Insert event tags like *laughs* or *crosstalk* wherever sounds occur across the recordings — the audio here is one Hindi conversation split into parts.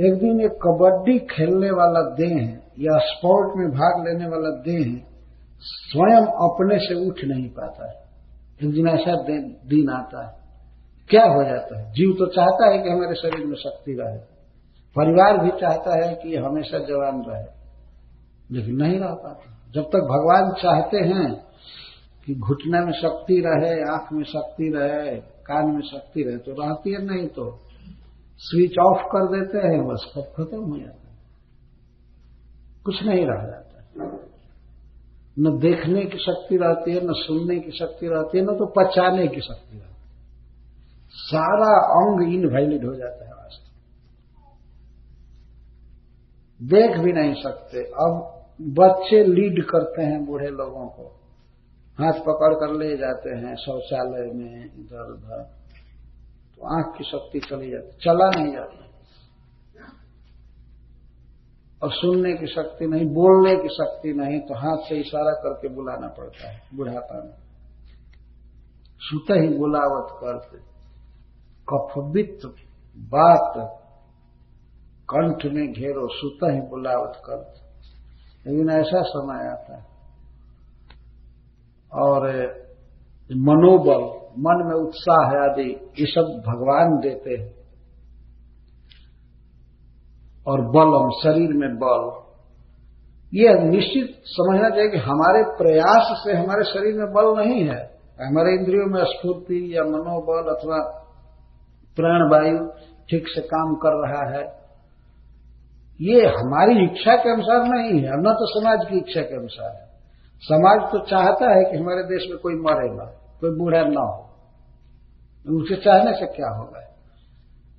एक दिन एक कबड्डी खेलने वाला देह है या स्पोर्ट में भाग लेने वाला देह है, स्वयं अपने से उठ नहीं पाता है। एक दिन ऐसा दिन आता है। क्या हो जाता है? जीव तो चाहता है कि हमारे शरीर में शक्ति रहे। परिवार भी चाहता है कि हमेशा जवान रहे। लेकिन नहीं रह पाता। जब तक भगवान चाहते हैं कि घुटने में शक्ति रहे, आँख में शक्ति रहे, कान में शक्ति रहे तो रहती है, नहीं तो स्विच ऑफ़ कर देते हैं, बस सब खत्म हो जाता है। कुछ नहीं रह जाता। न देखने की शक्ति रहती है, न सुनने की शक्ति रहती है, न तो पचाने की शक्ति रहती है। सारा अंग इनवैलिड हो जाता है वास्तव देख भी नहीं सकते। अब बच्चे लीड करते हैं बूढ़े लोगों को। हाथ पकड़ कर ले जाते हैं शौचालय में इधर उधर तो आँख की शक्ति चली जाती, चला नहीं जाता। और सुनने की शक्ति नहीं, बोलने की शक्ति नहीं तो हाथ से इशारा करके बुलाना पड़ता है, बुढ़ापा में। सुत ही बुलावत करते। कफबित बात, कंठ में घेरो, सुत ही बुलावत करते। लेकिन ऐसा समय आता है। और, मनोबल मन में उत्साह है आदि, ये सब भगवान देते हैं। और बलम शरीर में बल। ये निश्चित समझना चाहिए कि हमारे प्रयास से हमारे शरीर में बल नहीं है। हमारे इंद्रियों में स्फूर्ति या मनोबल अथवा प्राणवायु ठीक से काम कर रहा है। ये हमारी इच्छा के अनुसार नहीं है। न तो समाज की इच्छा के अनुसार है। समाज तो चाहता है कि हमारे देश में कोई मरे ना कोई बूढ़ा ना हो। उसे चाहने से क्या होगा?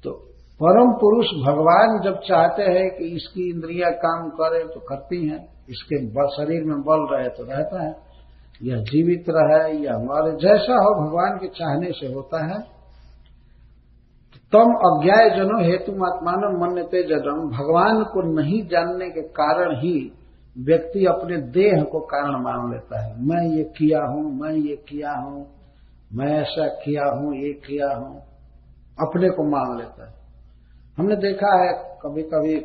तो परम पुरुष भगवान जब चाहते हैं कि इसकी इंद्रिया काम करे तो करती हैं। इसके शरीर में बल रहे तो रहता है। यह जीवित रहे या हमारे जैसा हो भगवान के चाहने से होता है। तम अज्ञाय जनो हेतु आत्मान मन्यते जदम भगवान को नहीं जानने के कारण ही व्यक्ति अपने देह को कारण मान लेता है। मैं ये किया हूँ, मैं ये किया हूँ, मैं ऐसा किया हूँ, ये किया हूँ, अपने को मान लेता है। हमने देखा है कभी कभी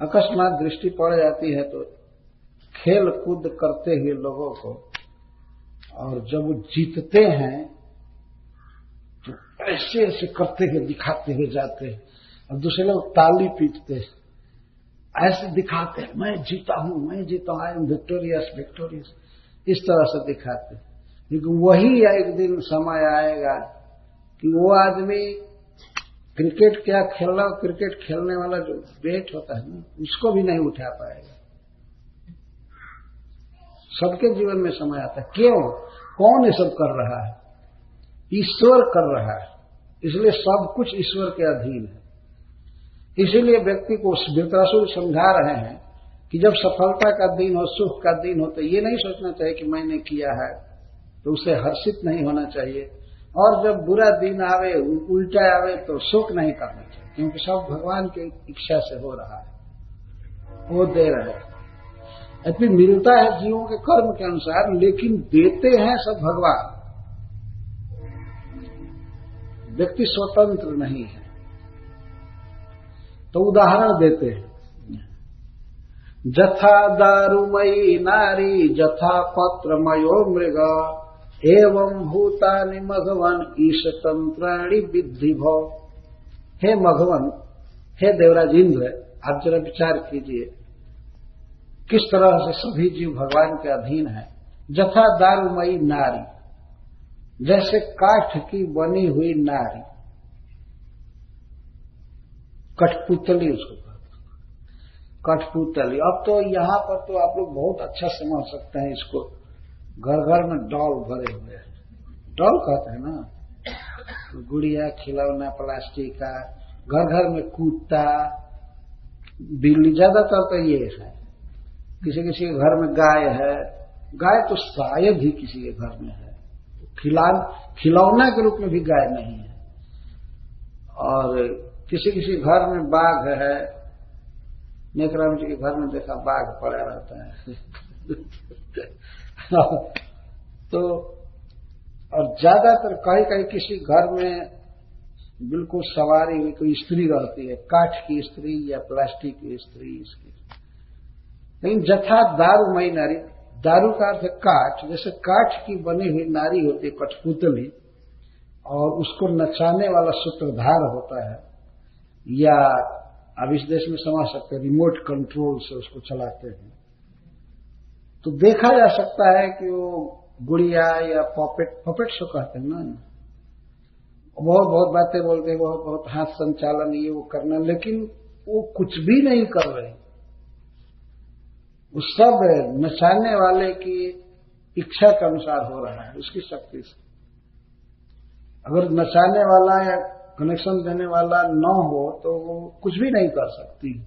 अकस्मात दृष्टि पड़ जाती है तो खेल कूद करते हुए लोगों को और जब वो जीतते हैं तो ऐसे ऐसे करते हुए दिखाते हुए जाते हैं और दूसरे लोग ताली पीटते ऐसे दिखाते हैं, मैं जीता हूँ, मैं जीता हूँ आई एम विक्टोरियस विक्टोरियस इस तरह से दिखाते लेकिन वही एक दिन समय आएगा कि वो आदमी क्रिकेट क्या खेल खेलना क्रिकेट खेलने वाला जो बेट होता है ना, उसको भी नहीं उठा पाएगा। सबके जीवन में समय आता है। क्यों? कौन ये सब कर रहा है? ईश्वर कर रहा है। इसलिए सब कुछ ईश्वर के अधीन है। इसीलिए व्यक्ति को वृत्रासुर समझा रहे हैं कि जब सफलता का दिन हो सुख का दिन हो तो ये नहीं सोचना चाहिए कि मैंने किया है तो उसे हर्षित नहीं होना चाहिए। और जब बुरा दिन आवे उल्टा आवे तो शोक नहीं करना चाहिए, क्योंकि सब भगवान की इच्छा से हो रहा है। वो दे रहे हैं। मिलता है जीवों के कर्म के अनुसार, लेकिन देते हैं सब भगवान। व्यक्ति स्वतंत्र नहीं है। तो उदाहरण देते हैं। जथा दारुमयी नारी, जथा पत्रमयो मृग। एवं भूतानि मघवन ईश तंत्राणी विद्धि भव हे मघवन, हे देवराज इंद्र, आप जरा विचार कीजिए। किस तरह से सभी जीव भगवान के अधीन है? जथा दारुमयी नारी, जैसे काठ की बनी हुई नारी। कठपुतली उसको कठपुतली। अब तो यहाँ पर तो आप लोग बहुत अच्छा समझ सकते हैं इसको। घर घर में डॉल भरे हुए हैं। डॉल कहते हैं ना? गुड़िया खिलौना प्लास्टिक का, घर घर में कुत्ता बिल्ली, ज़्यादातर तो ये है। किसी किसी के घर में गाय है। गाय तो शायद ही किसी के घर में है। खिलान, खिलौना के रूप में भी गाय नहीं है। और किसी किसी घर में बाघ है। नेकराम जी के घर में देखा बाघ पड़ा रहता है। *laughs* तो और ज़्यादातर कहीं कहीं किसी घर में बिल्कुल सवारी हुई, कोई स्त्री रहती है, काठ की स्त्री या प्लास्टिक की स्त्री इसकी। लेकिन जथा दारूमयी नारी, दारू का अर्थ काठ। जैसे काठ की बनी हुई नारी होती है कठपुतली, और उसको नचाने वाला सूत्रधार होता है। या अब इस देश में समझ सकते हैं रिमोट कंट्रोल से उसको चलाते हैं। तो देखा जा सकता है कि वो गुड़िया या पॉपेट पॉपेट शो कहते हैं ना। बहुत बहुत बातें बोलते हैं, बहुत बहुत हाथ संचालन ये वो करना, लेकिन वो कुछ भी नहीं कर रहे। वो सब नचाने वाले की इच्छा के अनुसार हो रहा है, उसकी शक्ति से। अगर नचाने वाला या कनेक्शन देने वाला न हो तो वो कुछ भी नहीं कर सकती।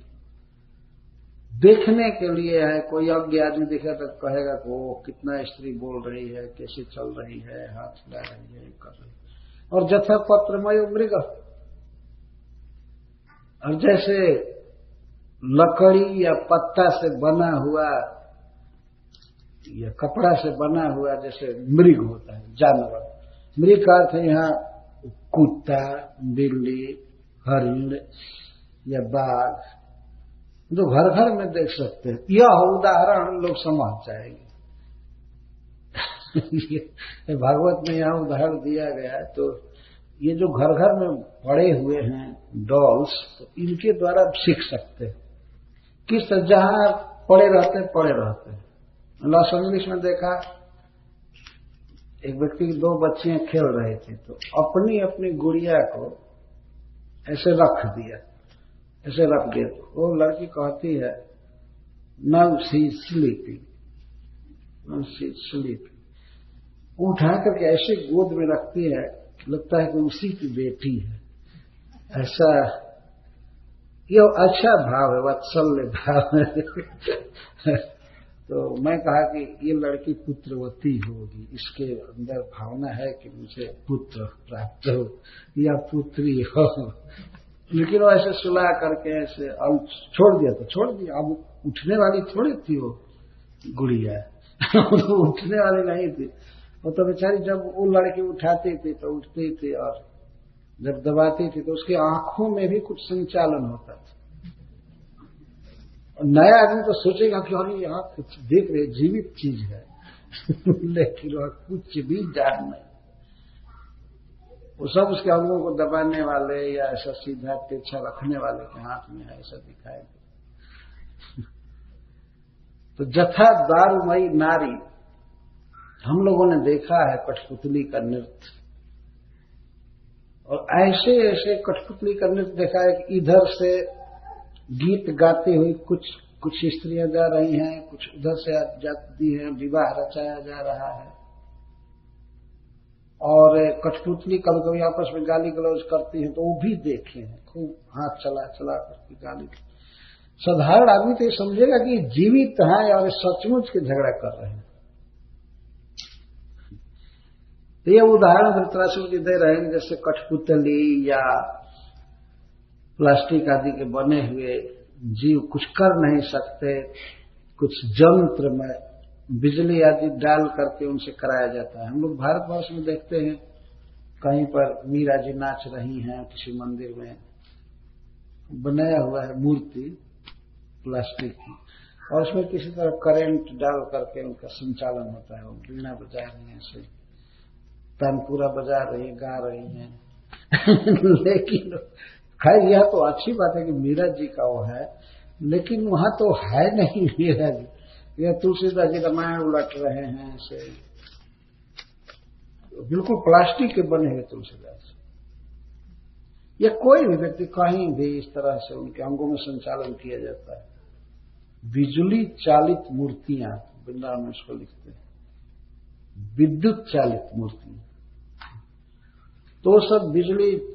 देखने के लिए है, कोई अज्ञ आदमी देखेगा तो कहेगा कि वो कितना स्त्री बोल रही है, कैसे चल रही है, हाथ हिला रही है कर रही है। और जथा पत्रमय मृग। और जैसे लकड़ी या पत्ता से बना हुआ, या कपड़ा से बना हुआ जैसे मृग होता है, जानवर। मृग का अर्थ यहाँ कुत्ता, बिल्ली, हरिण या बाघ। जो घर घर में देख सकते हैं। यह उदाहरण लोग समझ जाएँगे। *laughs* भागवत में यहाँ उदाहरण दिया गया है तो ये जो घर घर में पड़े हुए हैं डॉल्स तो इनके द्वारा सीख सकते हैं। किस जहाँ पड़े रहते हैं, पड़े रहते हैं। लॉस एंजलिस में देखा एक व्यक्ति की दो बच्चियाँ खेल रहे थी तो अपनी अपनी गुड़िया को ऐसे रख दिया, ऐसे रख दिया। वो लड़की कहती है नव सी स्लीपिंग नव सी स्लीपिंग उठा करके ऐसे गोद में रखती है, लगता है कि उसी की बेटी है। ऐसा, ये अच्छा भाव है वत्सल्य भाव है। तो मैं कहा कि ये लड़की पुत्रवती होगी। इसके अंदर भावना है कि मुझे पुत्र प्राप्त हो या पुत्री हो। लेकिन वो ऐसे सुला करके ऐसे अब छोड़ दिया तो छोड़ दिया। अब उठने वाली थोड़ी थी वो गुड़िया। *laughs* तो उठने वाली नहीं थी। वो तो बेचारी जब वो लड़की उठाती थी तो उठती थी और जब दबाती थी तो उसकी आँखों में भी कुछ संचालन होता था। और नया आदमी तो सोचेगा कि अरे यहाँ कुछ देख रहे, जीवित चीज़ है। *laughs* लेकिन वह कुछ भी जान नहीं। वो सब उसके अंगों को दबाने वाले या ऐसा सीधा तिरछा रखने वाले के हाथ में है, ऐसा दिखाई दे। *laughs* तो जथा दारूमयी नारी, हम लोगों ने देखा है कठपुतली का नृत्य। और ऐसे ऐसे कठपुतली का नृत्य देखा है कि इधर से गीत गाती हुई कुछ कुछ स्त्रियाँ जा रही हैं, कुछ उधर से जाती हैं, विवाह रचाया जा रहा है। और कठपुतली कभी कभी आपस में गाली गलौज करती हैं तो वो भी देखे हैं खूब हाथ चला चला करके गाली साधारण आदमी तो ये समझेगा कि जीवित है और सचमुच के झगड़ा कर रहे हैं। तो ये उदाहरण धृतराष्ट्र जी दे रहे हैं, जैसे कठपुतली या प्लास्टिक आदि के बने हुए जीव कुछ कर नहीं सकते। कुछ जंत्र में बिजली आदि डाल करके उनसे कराया जाता है। हम लोग भारतवर्ष में देखते हैं, कहीं पर मीरा जी नाच रही हैं, किसी मंदिर में बनाया हुआ है मूर्ति प्लास्टिक की, और उसमें किसी तरह करंट डाल करके उनका संचालन होता है। वो वीणा बजा रही है, ऐसे तानपुरा बजा रही है, गा रही हैं। *laughs* लेकिन खैर यह तो अच्छी बात है कि मीरा जी का वो है, लेकिन वहाँ तो है नहीं मीरा जी। यह तुलसीदास जी रामायण उलट रहे हैं ऐसे। बिल्कुल प्लास्टिक के बने हुए तुलसीदास। या कोई भी व्यक्ति कहीं भी इस तरह से उनके अंगों में संचालन किया जाता है। बिजली चालित मूर्तियाँ वृंदावन में उसको लिखते हैं। विद्युत चालित मूर्तियाँ। तो सब बिजली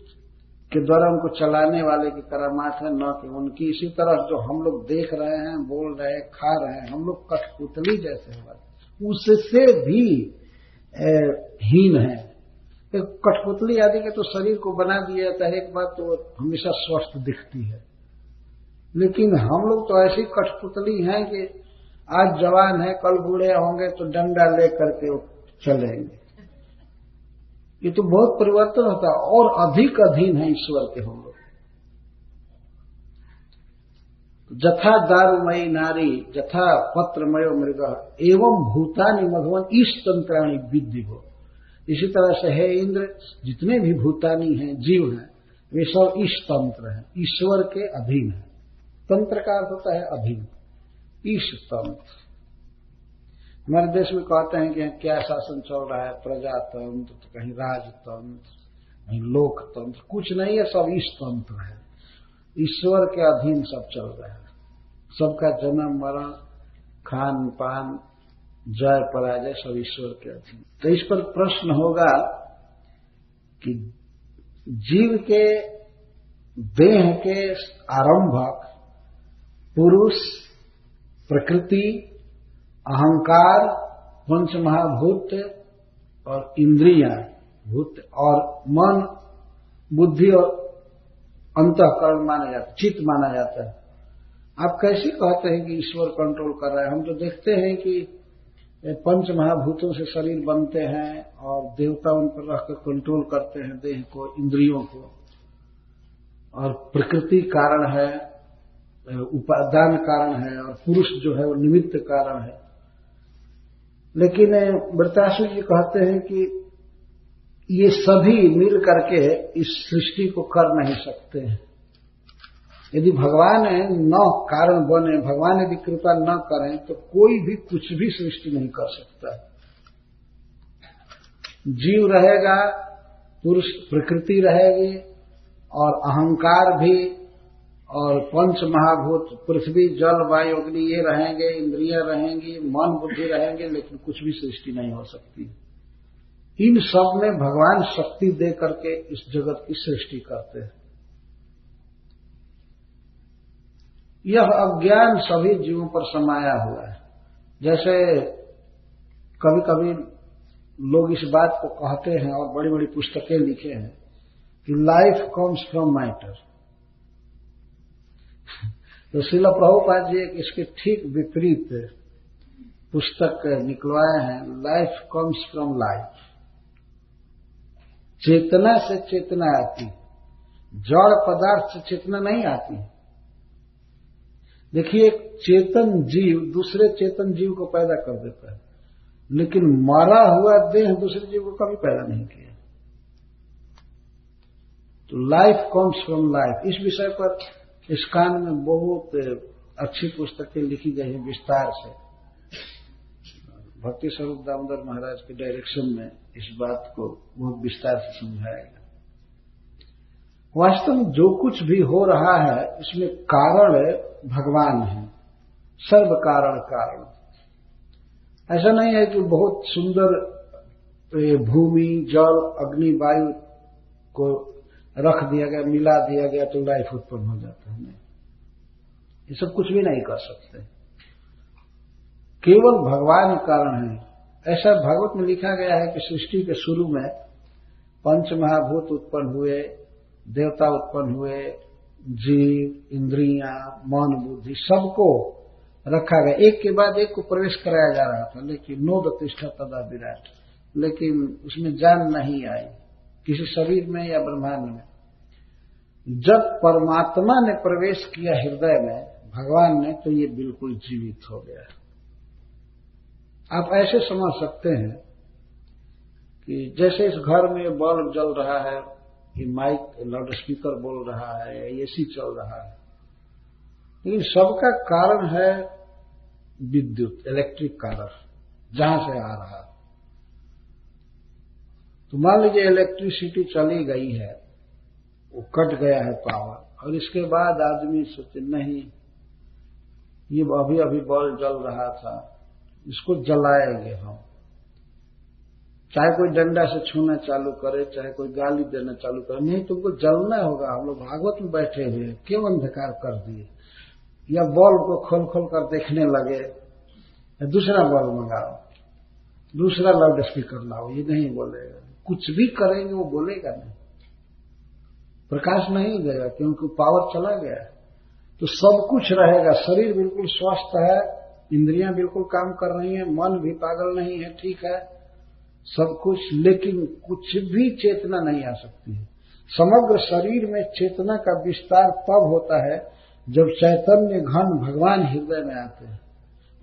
के द्वारा उनको चलाने वाले की करामात है न कि उनकी। इसी तरह जो हम लोग देख रहे हैं बोल रहे हैं खा रहे हैं हम लोग कठपुतली जैसे हुआ उससे भी ए, हीन है। एक कठपुतली आदि के तो शरीर को बना दिया जाता है एक बात तो हमेशा स्वस्थ दिखती है। लेकिन हम लोग तो ऐसी कठपुतली हैं कि आज जवान है कल बूढ़े होंगे तो डंडा लेकर के चलेंगे। ये तो बहुत परिवर्तन होता है, और अधिक अधीन है ईश्वर के हम लोग। जथा दारुमयी नारी, जथा पत्रमय मृग, एवं भूतानी मधुवन ईश तंत्राणी विद्धि हो इसी तरह से है इंद्र, जितने भी भूतानी हैं, जीव हैं, वे सब ईश तंत्र हैं, ईश्वर के अधीन है। तंत्र का अर्थ होता है अधीन। ईश तंत्र। हमारे देश में कहते हैं कि क्या शासन चल रहा है? प्रजातंत्र तो कहीं राजतंत्र, कहीं लोकतंत्र, कुछ नहीं है, सब इस तंत्र है। ईश्वर के अधीन सब चल रहा है। सबका जन्म, मरण, खान पान, जय पराजय, सब ईश्वर के अधीन। तो इस पर प्रश्न होगा कि जीव के, देह के आरंभक, पुरुष, प्रकृति अहंकार पंच महाभूत और इंद्रिया, भूत और मन, बुद्धि और अंतकरण माना जाता, चित्त माना जाता है। आप कैसे कहते हैं कि ईश्वर कंट्रोल कर रहा है? हम तो देखते हैं कि पंच महाभूतों से शरीर बनते हैं और देवता उन पर रहकर कंट्रोल करते हैं, देह को, इंद्रियों को। और प्रकृति कारण है, उपादान कारण है और पुरुष जो है वो निमित्त कारण है। लेकिन वृताशु जी कहते हैं कि ये सभी मिल करके इस सृष्टि को कर नहीं सकते हैं। यदि भगवान न कारण बने, भगवान यदि कृपा न करें तो कोई भी कुछ भी सृष्टि नहीं कर सकता। जीव रहेगा, पुरुष प्रकृति रहेगी, और अहंकार भी और पंच महाभूत, पृथ्वी, जल, वायु, अग्नि, ये रहेंगे, इंद्रियाँ रहेंगी, मन, बुद्धि रहेंगे, लेकिन कुछ भी सृष्टि नहीं हो सकती। इन सब में भगवान शक्ति दे करके इस जगत की सृष्टि करते हैं। यह अज्ञान सभी जीवों पर समाया हुआ है। जैसे कभी कभी लोग इस बात को कहते हैं और बड़ी बड़ी पुस्तकें लिखे हैं कि लाइफ कम्स फ्रॉम मैटर *laughs* तो शिला प्रभुपाद जी इसके ठीक विपरीत पुस्तक निकलवाए हैं लाइफ कम्स फ्रॉम लाइफ चेतना से चेतना आती, जड़ पदार्थ से चेतना नहीं आती। देखिए, एक चेतन जीव दूसरे चेतन जीव को पैदा कर देता है, लेकिन मारा हुआ देह दूसरे जीव को कभी पैदा नहीं किया। तो लाइफ कम्स फ्रॉम लाइफ इस विषय पर इस कान में बहुत अच्छी पुस्तकें लिखी गई हैं विस्तार से। भक्ति स्वरूप दामोदर महाराज के डायरेक्शन में इस बात को बहुत विस्तार से समझाया गया। वास्तव में जो कुछ भी हो रहा है, इसमें कारण भगवान है। सर्व कारण कारण। ऐसा नहीं है कि बहुत सुंदर भूमि, जल, अग्नि, वायु को रख दिया गया, मिला दिया गया तो लाइफ उत्पन्न हो जाता है। नहीं। ये सब कुछ भी नहीं कर सकते। केवल भगवान कारण है। ऐसा भागवत में लिखा गया है कि सृष्टि के शुरू में पंच महाभूत उत्पन्न हुए, देवता उत्पन्न हुए, जीव, इंद्रिया, मन, बुद्धि सबको रखा गया। एक के बाद एक को प्रवेश कराया जा रहा था, लेकिन नो प्रतिष्ठा तदा विराट। लेकिन उसमें जान नहीं आई। किसी शरीर में या ब्रह्मांड में। जब परमात्मा ने प्रवेश किया हृदय में, भगवान ने तो ये बिल्कुल जीवित हो गया आप ऐसे समझ सकते हैं कि जैसे इस घर में बल्ब जल रहा है कि माइक, लाउड स्पीकर बोल रहा है, या एसी चल रहा है, लेकिन सबका कारण है विद्युत, इलेक्ट्रिक कारण, जहाँ से आ रहा तो मान लीजिए इलेक्ट्रिसिटी चली गई है, वो कट गया है पावर और इसके बाद आदमी सोचे नहीं, ये अभी अभी बॉल जल रहा था, इसको जलाएँगे हम। चाहे कोई डंडा से छूना चालू करे, चाहे कोई गाली देना चालू करे, नहीं तुमको जलना होगा। हम लोग भागवत में बैठे हुए हैं, क्यों अंधकार कर दिए? या बॉल को खोल खोल कर देखने लगे, या दूसरा बॉल मंगाओ, दूसरा लाउड स्पीकर लाओ, ये नहीं बोलेगा। कुछ भी करेंगे, वो बोलेगा नहीं। प्रकाश नहीं देगा, क्योंकि पावर चला गया तो सब कुछ रहेगा, शरीर बिल्कुल स्वस्थ है, इंद्रियाँ बिल्कुल काम कर रही हैं, मन भी पागल नहीं है, ठीक है, सब कुछ, लेकिन कुछ भी चेतना नहीं आ सकती है। समग्र शरीर में चेतना का विस्तार तब होता है, जब चैतन्य घन भगवान हृदय में आते हैं।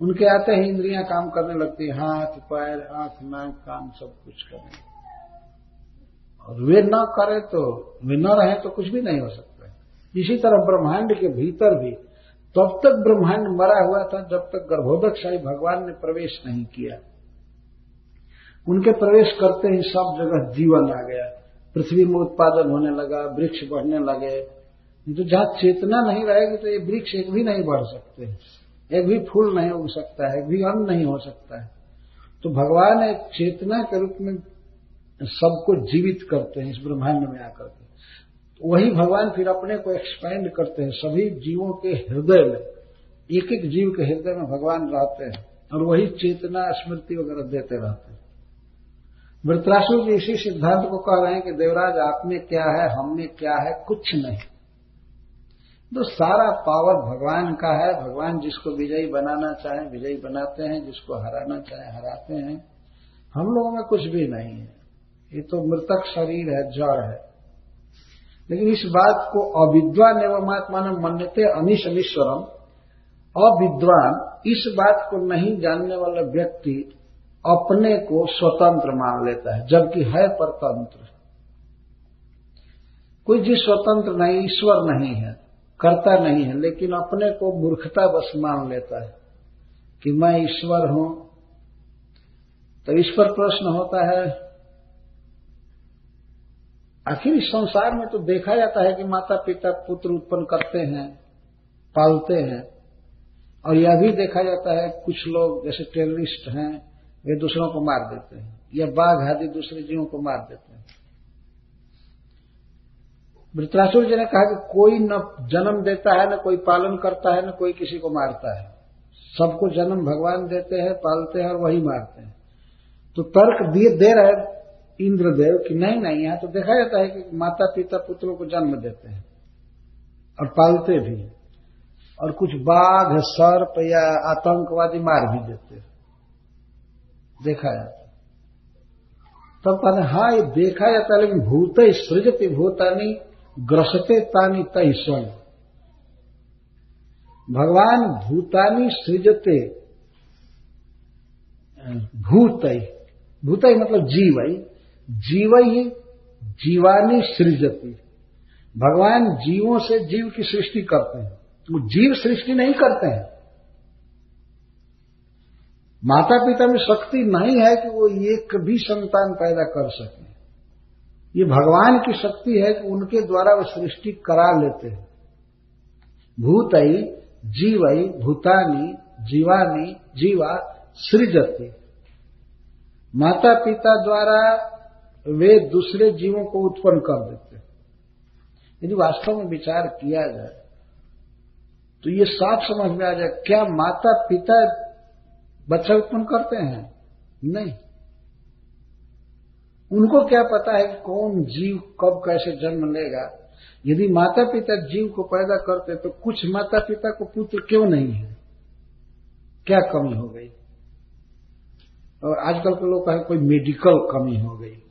उनके आते ही इंद्रियाँ काम करने लगती है, हाथ, पैर, आँख, नाक काम सब कुछ करने और वे न करे तो वे न रहे तो कुछ भी नहीं हो सकता इसी तरह ब्रह्मांड के भीतर भी, तब तक ब्रह्मांड मरा हुआ था, जब तक गर्भोदकशाही भगवान ने प्रवेश नहीं किया। उनके प्रवेश करते ही सब जगह जीवन आ गया। पृथ्वी में उत्पादन होने लगा, वृक्ष बढ़ने लगे। तो जहाँ चेतना नहीं रहेगी तो ये वृक्ष एक भी नहीं बढ़ सकते एक भी फूल नहीं उग सकता है, एक भी अन्न नहीं हो सकता है। तो भगवान एक चेतना के रूप में सबको जीवित करते हैं, इस ब्रह्मांड में आकर के। तो वही भगवान फिर अपने को एक्सपेंड करते हैं, सभी जीवों के हृदय में एक एक जीव के हृदय में भगवान रहते हैं और वही चेतना, स्मृति वगैरह देते रहते हैं। वृत्रासुर जी इसी सिद्धांत को कह रहे हैं कि देवराज आप में क्या है हम में क्या है, कुछ नहीं। तो सारा पावर भगवान का है, भगवान जिसको विजयी बनाना चाहे, विजयी बनाते हैं, जिसको हराना चाहे, हराते हैं। हम लोगों में कुछ भी नहीं है। ये तो मृतक शरीर है, जड़ है। लेकिन इस बात को अविद्वान एवं आत्मा मन्यते अनिश अनिश्वरम अविद्वान, इस बात को नहीं जानने वाला व्यक्ति अपने को स्वतंत्र मान लेता है, जबकि है परतंत्र। कोई जी स्वतंत्र नहीं, ईश्वर नहीं है, करता नहीं है, लेकिन अपने को मूर्खता बस मान लेता है कि मैं ईश्वर हूँ। तो इस पर प्रश्न होता है आखिर इस संसार में तो देखा जाता है कि माता पिता पुत्र उत्पन्न करते हैं, पालते हैं। और यह भी देखा जाता है कुछ लोग जैसे टेररिस्ट हैं, वे दूसरों को मार देते हैं, या बाघ आदि दूसरे जीवों को मार देते हैं। वृत्रासुर जी ने कहा कि कोई न जन्म देता है, न कोई पालन करता है, न कोई किसी को मारता है। सबको जन्म भगवान देते हैं, पालते हैं और वही मारते हैं। तो तर्क दे रहे इंद्रदेव कि नहीं नहीं, यहाँ तो देखा जाता है कि माता पिता पुत्रों को जन्म देते हैं और पालते भी और कुछ बाघ, सर्प या आतंकवादी मार भी देते हैं। देखा जाता तब कहते हाँ ये देखा जाता है, लेकिन भूत सृजति, भूतानी, ग्रसते तानी तय स्वयं। भगवान भूतानी सृजते भूत भूत मतलब जीव जीव ही जीवानी सृजती। भगवान जीवों से जीव की सृष्टि करते हैं। वो जीव सृष्टि नहीं करते हैं। माता पिता में शक्ति नहीं है कि वो एक भी संतान पैदा कर सके। ये भगवान की शक्ति है कि उनके द्वारा वो सृष्टि करा लेते हैं। भूतई जीवई भूतानी जीवानी जीवा सृजती। माता पिता द्वारा वे दूसरे जीवों को उत्पन्न कर देते यदि वास्तव में विचार किया जाए तो ये साफ़ समझ में आ जाए, क्या माता पिता बच्चा उत्पन्न करते हैं? नहीं। उनको क्या पता है कि कौन जीव कब कैसे जन्म लेगा? यदि माता पिता जीव को पैदा करते तो कुछ माता पिता को पुत्र क्यों नहीं है? क्या कमी हो गई? और आजकल के लोग कहें, कोई मेडिकल कमी हो गई।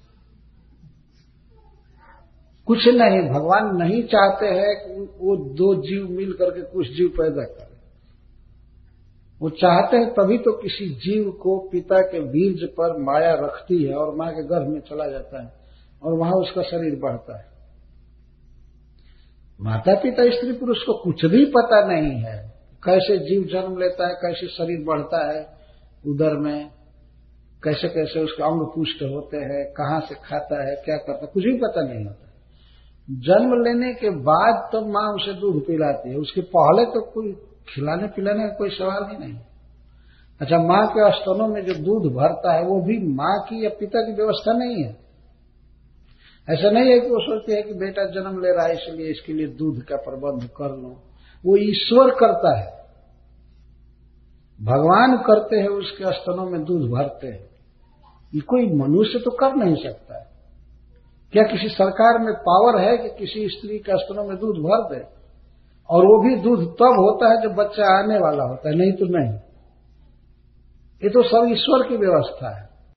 कुछ नहीं, भगवान नहीं चाहते हैं कि वो दो जीव मिल करके कुछ जीव पैदा करें। वो चाहते हैं तभी तो किसी जीव को पिता के बीज पर माया रखती है और माँ के गर्भ में चला जाता है और वहाँ उसका शरीर बढ़ता है। माता पिता स्त्री पुरुष को कुछ भी पता नहीं है। कैसे जीव जन्म लेता है, कैसे शरीर बढ़ता है उधर में कैसे कैसे उसके अंग पुष्ट होते हैं, कहाँ से खाता है, क्या करता है, कुछ भी पता नहीं होता। जन्म लेने के बाद तब तो माँ उसे दूध पिलाती है। उसके पहले तो कोई खिलाने पिलाने का कोई सवाल ही नहीं। अच्छा माँ के स्तनों में जो दूध भरता है, वो भी माँ की या पिता की व्यवस्था नहीं है। ऐसा नहीं है कि वो सोचती है कि बेटा जन्म ले रहा है, इसलिए इसके लिए दूध का प्रबंध कर लो। वो ईश्वर करता है। भगवान करते हैं, उसके स्तनों में दूध भरते हैं। ये कोई मनुष्य तो कर नहीं सकता है। क्या किसी सरकार में पावर है कि किसी स्त्री के स्तनों में दूध भर दे? और वो भी दूध तब होता है जब बच्चा आने वाला होता है, नहीं तो नहीं। ये तो सब ईश्वर की व्यवस्था है।